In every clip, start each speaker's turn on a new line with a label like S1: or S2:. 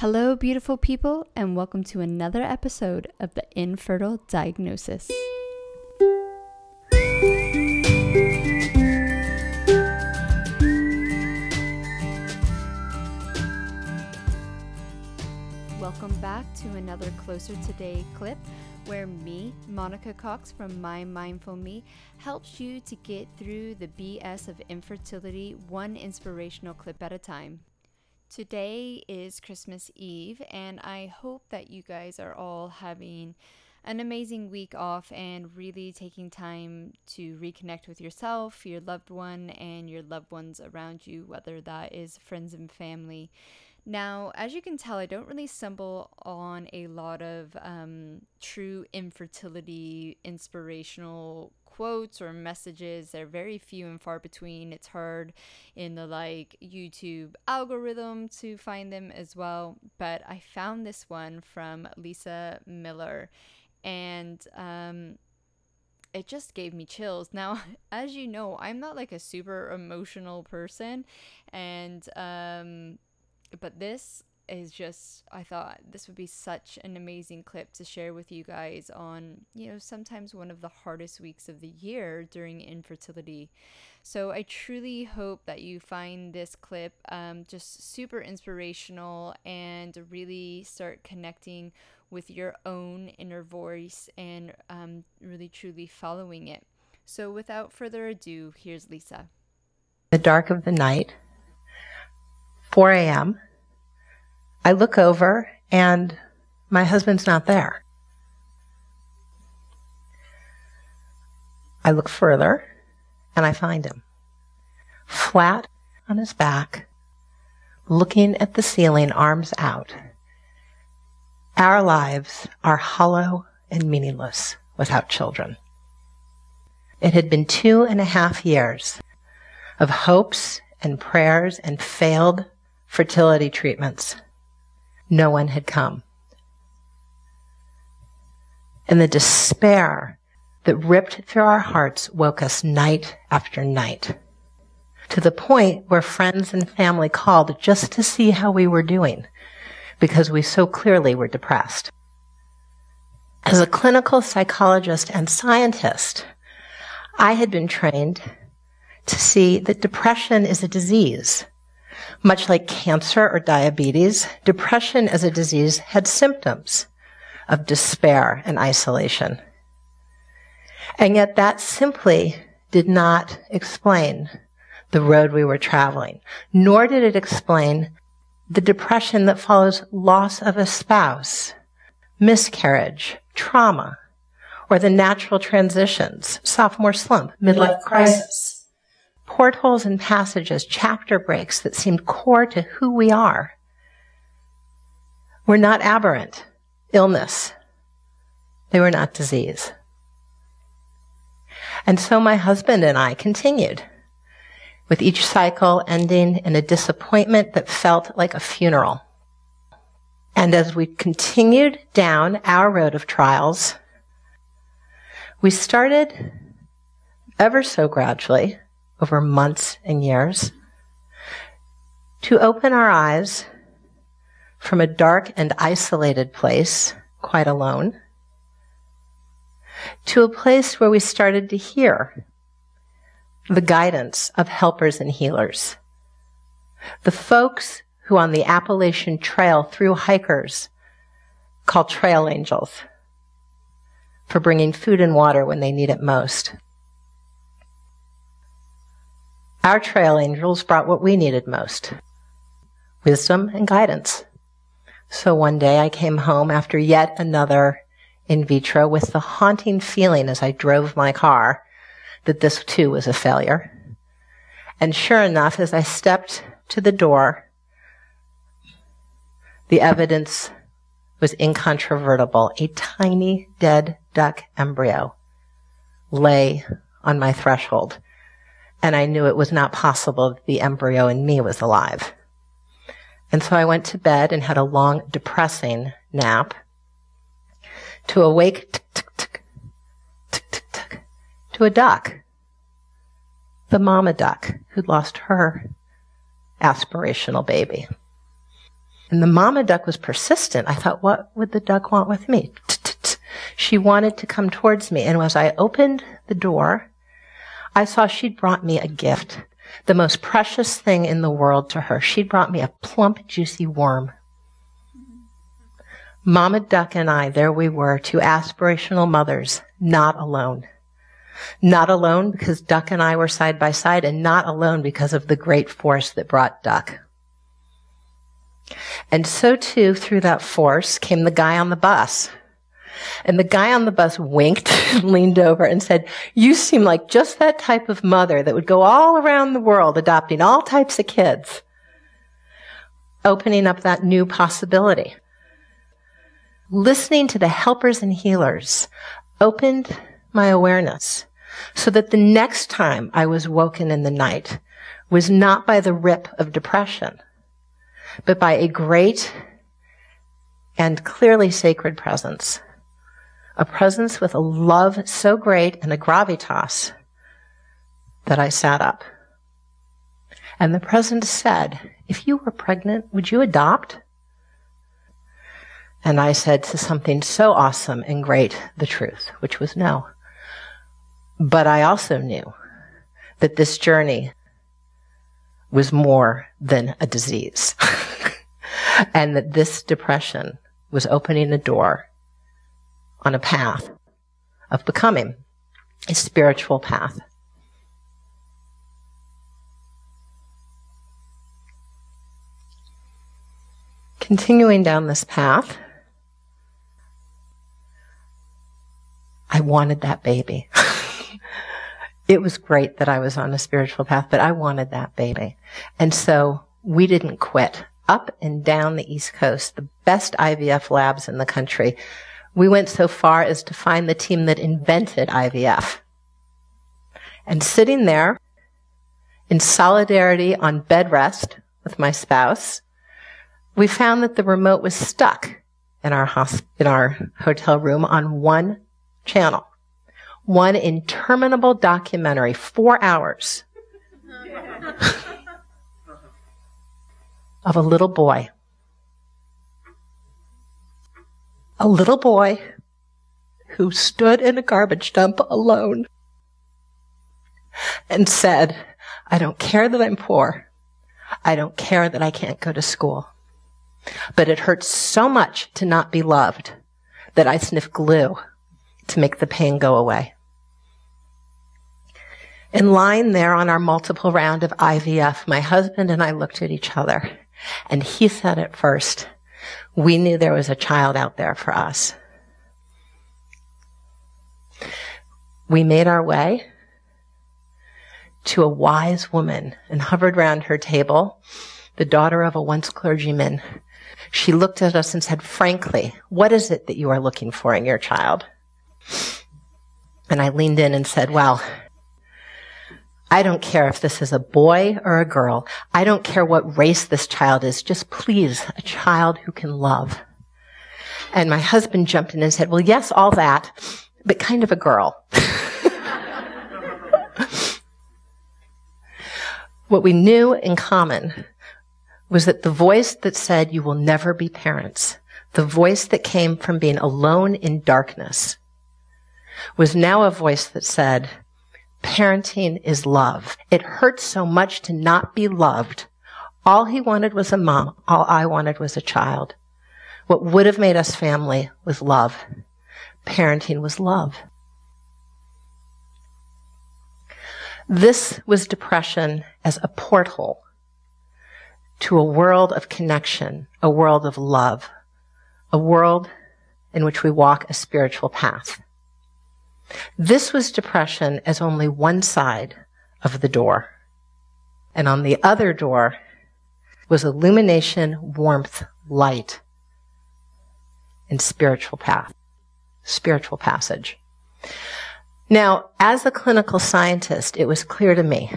S1: Hello, beautiful people, and welcome to another episode of the Infertile Diagnosis. Welcome back to another Closer Today clip where me, Monica Cox from My Mindful Me, helps you to get through the BS of infertility one inspirational clip at a time. Today is Christmas Eve, and I hope that you guys are all having an amazing week off and really taking time to reconnect with yourself, your loved one, and your loved ones around you, whether that is friends and family. Now, as you can tell, I don't really stumble on a lot of um, true infertility inspirational quotes or messages. They're very few and far between. It's hard in the like YouTube algorithm to find them as well. But I found this one from Lisa Miller and um, it just gave me chills. Now, as you know, I'm not like a super emotional person and um but this is just I thought this would be such an amazing clip to share with you guys on, you know, sometimes one of the hardest weeks of the year during infertility. So I truly hope that you find this clip um, just super inspirational and really start connecting with your own inner voice and um, really truly following it. So without further ado, here's Lisa.
S2: The dark of the night, 4 a.m. I look over and my husband's not there. I look further and I find him flat on his back, looking at the ceiling, arms out. Our lives are hollow and meaningless without children. It had been two and a half years of hopes and prayers and failed fertility treatments no one had come. And the despair that ripped through our hearts woke us night after night to the point where friends and family called just to see how we were doing because we so clearly were depressed. As a clinical psychologist and scientist, I had been trained to see that depression is a disease much like cancer or diabetes, depression as a disease had symptoms of despair and isolation. And yet that simply did not explain the road we were traveling, nor did it explain the depression that follows loss of a spouse, miscarriage, trauma, or the natural transitions, sophomore slump, midlife crisis portholes and passages, chapter breaks that seemed core to who we are were not aberrant illness. They were not disease. And so my husband and I continued with each cycle ending in a disappointment that felt like a funeral. And as we continued down our road of trials, we started ever so gradually over months and years to open our eyes from a dark and isolated place, quite alone, to a place where we started to hear the guidance of helpers and healers. The folks who on the Appalachian Trail through hikers call trail angels for bringing food and water when they need it most. Our trail angels brought what we needed most wisdom and guidance. So one day I came home after yet another in vitro with the haunting feeling as I drove my car that this too was a failure. And sure enough, as I stepped to the door, the evidence was incontrovertible. A tiny dead duck embryo lay on my threshold and I knew it was not possible that the embryo in me was alive. And so I went to bed and had a long, depressing nap to awake to a duck, the mama duck who'd lost her aspirational baby. And the mama duck was persistent. I thought, what would the duck want with me? She wanted to come towards me. And as I opened the door, I saw she'd brought me a gift, the most precious thing in the world to her. She'd brought me a plump, juicy worm. Mama Duck and I, there we were, two aspirational mothers, not alone. Not alone because Duck and I were side by side, and not alone because of the great force that brought Duck. And so too, through that force came the guy on the bus. And the guy on the bus winked, leaned over and said, you seem like just that type of mother that would go all around the world adopting all types of kids. Opening up that new possibility. Listening to the helpers and healers opened my awareness so that the next time I was woken in the night was not by the rip of depression, but by a great and clearly sacred presence. A presence with a love so great and a gravitas that I sat up. And the presence said, if you were pregnant, would you adopt? And I said to something so awesome and great, the truth, which was no. But I also knew that this journey was more than a disease. and that this depression was opening a door on a path of becoming a spiritual path. Continuing down this path, I wanted that baby. it was great that I was on a spiritual path, but I wanted that baby. And so we didn't quit. Up and down the East Coast, the best IVF labs in the country. We went so far as to find the team that invented IVF. And sitting there in solidarity on bed rest with my spouse, we found that the remote was stuck in our hosp- in our hotel room on one channel. One interminable documentary, four hours of a little boy. A little boy who stood in a garbage dump alone and said, I don't care that I'm poor. I don't care that I can't go to school. But it hurts so much to not be loved that I sniff glue to make the pain go away. In line there on our multiple round of IVF, my husband and I looked at each other and he said at first, we knew there was a child out there for us. We made our way to a wise woman and hovered round her table, the daughter of a once clergyman. She looked at us and said, frankly, what is it that you are looking for in your child? And I leaned in and said, well, I don't care if this is a boy or a girl. I don't care what race this child is. Just please, a child who can love. And my husband jumped in and said, well, yes, all that, but kind of a girl. what we knew in common was that the voice that said, you will never be parents, the voice that came from being alone in darkness, was now a voice that said, Parenting is love. It hurts so much to not be loved. All he wanted was a mom. All I wanted was a child. What would have made us family was love. Parenting was love. This was depression as a portal to a world of connection, a world of love, a world in which we walk a spiritual path. This was depression as only one side of the door. And on the other door was illumination, warmth, light, and spiritual path, spiritual passage. Now, as a clinical scientist, it was clear to me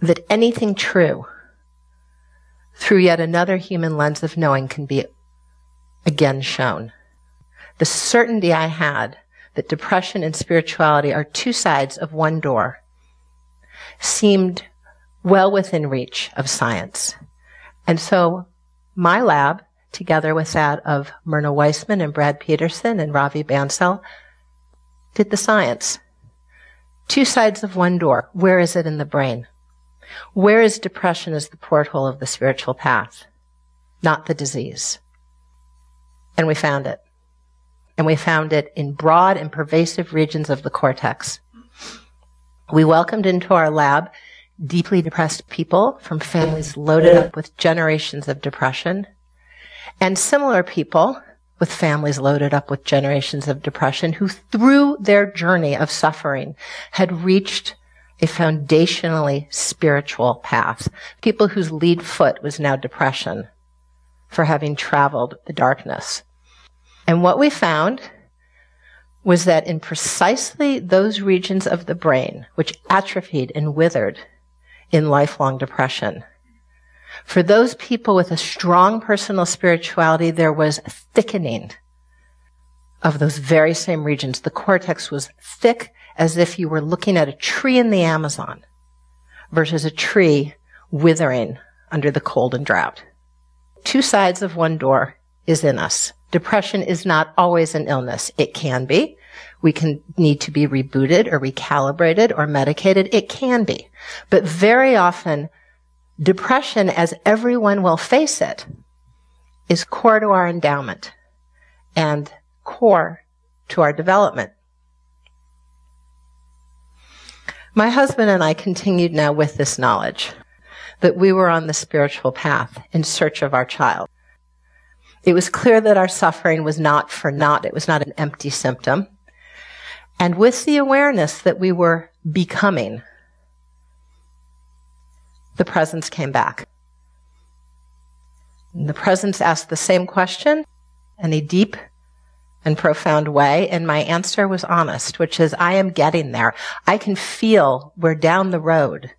S2: that anything true through yet another human lens of knowing can be again shown. The certainty I had that depression and spirituality are two sides of one door seemed well within reach of science. And so my lab, together with that of Myrna Weissman and Brad Peterson and Ravi Bansal, did the science. Two sides of one door. Where is it in the brain? Where is depression as the porthole of the spiritual path? Not the disease. And we found it. And we found it in broad and pervasive regions of the cortex. We welcomed into our lab deeply depressed people from families loaded up with generations of depression and similar people with families loaded up with generations of depression who through their journey of suffering had reached a foundationally spiritual path. People whose lead foot was now depression for having traveled the darkness. And what we found was that in precisely those regions of the brain which atrophied and withered in lifelong depression, for those people with a strong personal spirituality, there was thickening of those very same regions. The cortex was thick as if you were looking at a tree in the Amazon versus a tree withering under the cold and drought. Two sides of one door is in us. Depression is not always an illness. It can be. We can need to be rebooted or recalibrated or medicated. It can be. But very often, depression, as everyone will face it, is core to our endowment and core to our development. My husband and I continued now with this knowledge that we were on the spiritual path in search of our child. It was clear that our suffering was not for naught. It was not an empty symptom. And with the awareness that we were becoming, the presence came back. And the presence asked the same question in a deep and profound way. And my answer was honest, which is, I am getting there. I can feel we're down the road.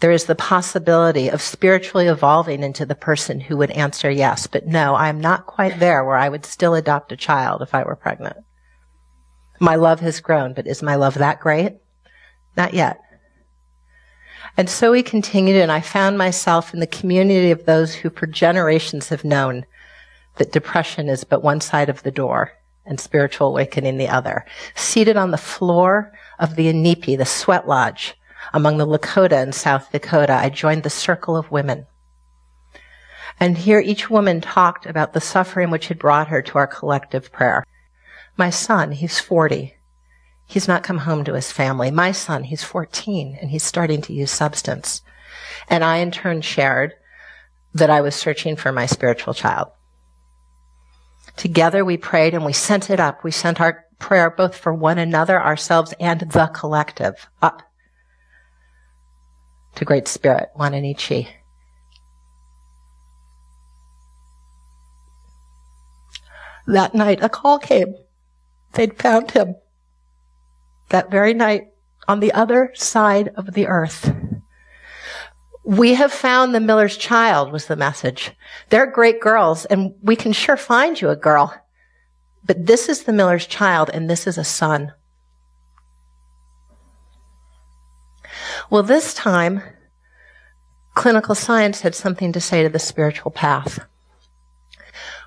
S2: There is the possibility of spiritually evolving into the person who would answer yes. But no, I'm not quite there where I would still adopt a child if I were pregnant. My love has grown, but is my love that great? Not yet. And so we continued, and I found myself in the community of those who for generations have known that depression is but one side of the door and spiritual awakening the other. Seated on the floor of the Inipi, the sweat lodge, among the Lakota in South Dakota, I joined the circle of women. And here each woman talked about the suffering which had brought her to our collective prayer. My son, he's 40. He's not come home to his family. My son, he's 14 and he's starting to use substance. And I in turn shared that I was searching for my spiritual child. Together we prayed and we sent it up. We sent our prayer both for one another, ourselves, and the collective up to Great Spirit, Wananichi. That night, a call came. They'd found him that very night on the other side of the earth. We have found the Miller's child was the message. They're great girls and we can sure find you a girl. But this is the Miller's child and this is a son. Well, this time, clinical science had something to say to the spiritual path.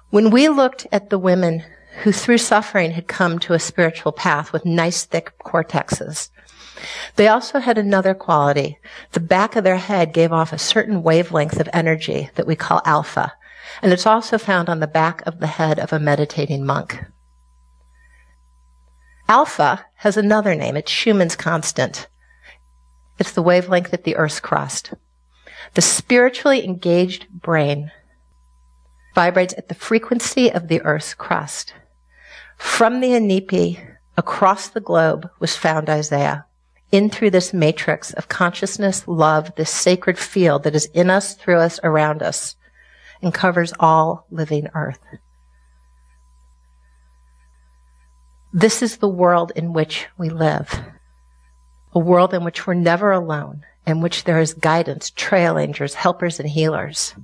S2: When we looked at the women who through suffering had come to a spiritual path with nice thick cortexes, they also had another quality. The back of their head gave off a certain wavelength of energy that we call alpha. And it's also found on the back of the head of a meditating monk. Alpha has another name. It's Schumann's constant. It's the wavelength that the Earth's crust. The spiritually engaged brain vibrates at the frequency of the Earth's crust. From the Inipi across the globe was found Isaiah in through this matrix of consciousness, love, this sacred field that is in us, through us, around us, and covers all living earth. This is the world in which we live. A world in which we're never alone, in which there is guidance, trail angels, helpers, and healers.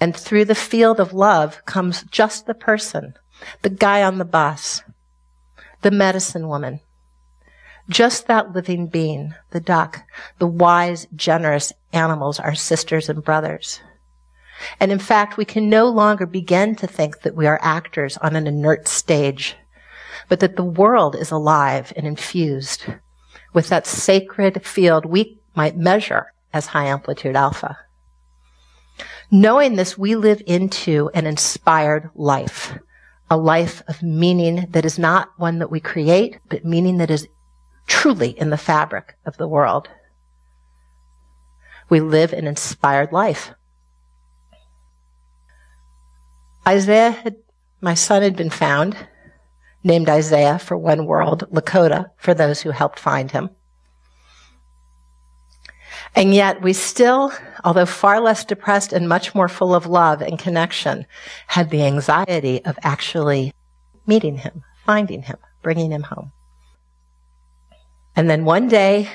S2: And through the field of love comes just the person, the guy on the bus, the medicine woman, just that living being, the duck, the wise, generous animals, our sisters and brothers. And in fact, we can no longer begin to think that we are actors on an inert stage, but that the world is alive and infused with that sacred field we might measure as high amplitude alpha. Knowing this, we live into an inspired life, a life of meaning that is not one that we create, but meaning that is truly in the fabric of the world. We live an inspired life. Isaiah had, my son had been found, named Isaiah for one world, Lakota for those who helped find him. And yet we still, although far less depressed and much more full of love and connection, had the anxiety of actually meeting him, finding him, bringing him home. And then one day,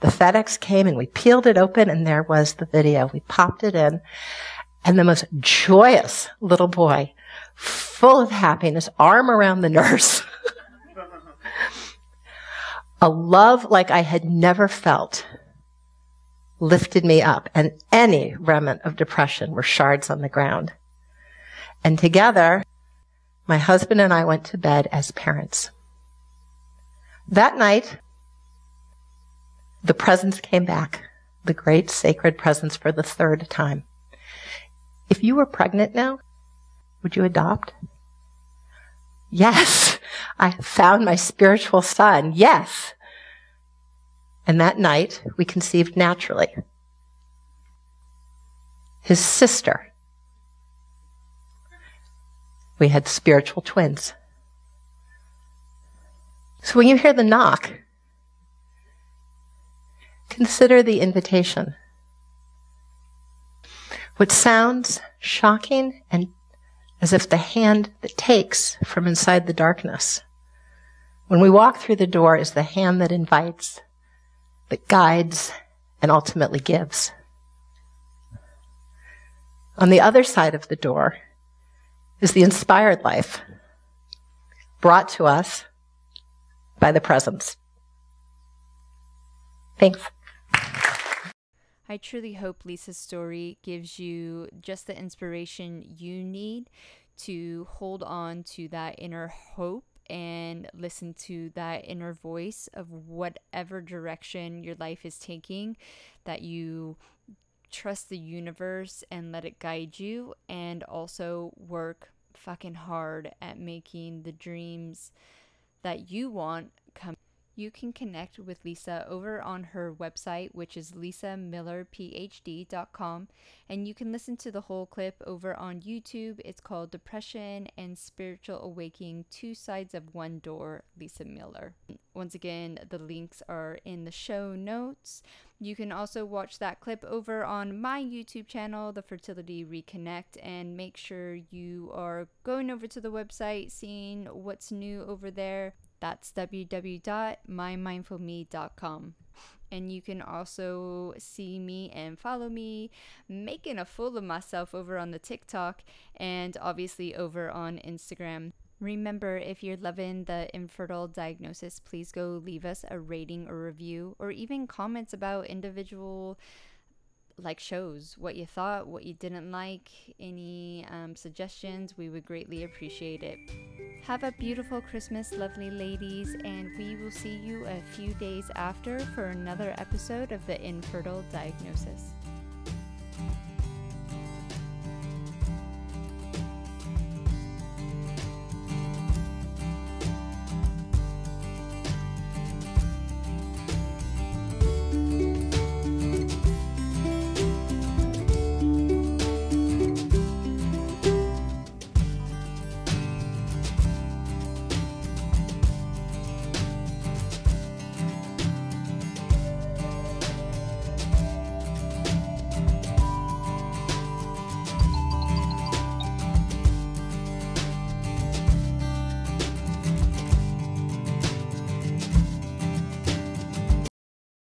S2: the FedEx came and we peeled it open and there was the video. We popped it in and the most joyous little boy, full of happiness, arm around the nurse. a love like I had never felt lifted me up and any remnant of depression were shards on the ground. And together, my husband and I went to bed as parents. That night, the presence came back, the great sacred presence for the third time. If you were pregnant now, would you adopt? Yes, I found my spiritual son. Yes. And that night, we conceived naturally. His sister. We had spiritual twins. So when you hear the knock, consider the invitation. What sounds shocking and as if the hand that takes from inside the darkness. When we walk through the door is the hand that invites, that guides and ultimately gives. On the other side of the door is the inspired life brought to us by the presence. Thanks.
S1: I truly hope Lisa's story gives you just the inspiration you need to hold on to that inner hope and listen to that inner voice of whatever direction your life is taking, that you trust the universe and let it guide you, and also work fucking hard at making the dreams that you want come you can connect with Lisa over on her website, which is lisamillerphd.com, and you can listen to the whole clip over on YouTube. It's called Depression and Spiritual Awakening Two Sides of One Door, Lisa Miller. Once again, the links are in the show notes. You can also watch that clip over on my YouTube channel, The Fertility Reconnect, and make sure you are going over to the website, seeing what's new over there. That's www.mymindfulme.com. And you can also see me and follow me making a fool of myself over on the TikTok and obviously over on Instagram. Remember, if you're loving the infertile diagnosis, please go leave us a rating or review or even comments about individual like shows, what you thought, what you didn't like, any um, suggestions. We would greatly appreciate it. Have a beautiful Christmas, lovely ladies, and we will see you a few days after for another episode of the Infertile Diagnosis.